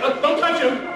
uh, don't touch him.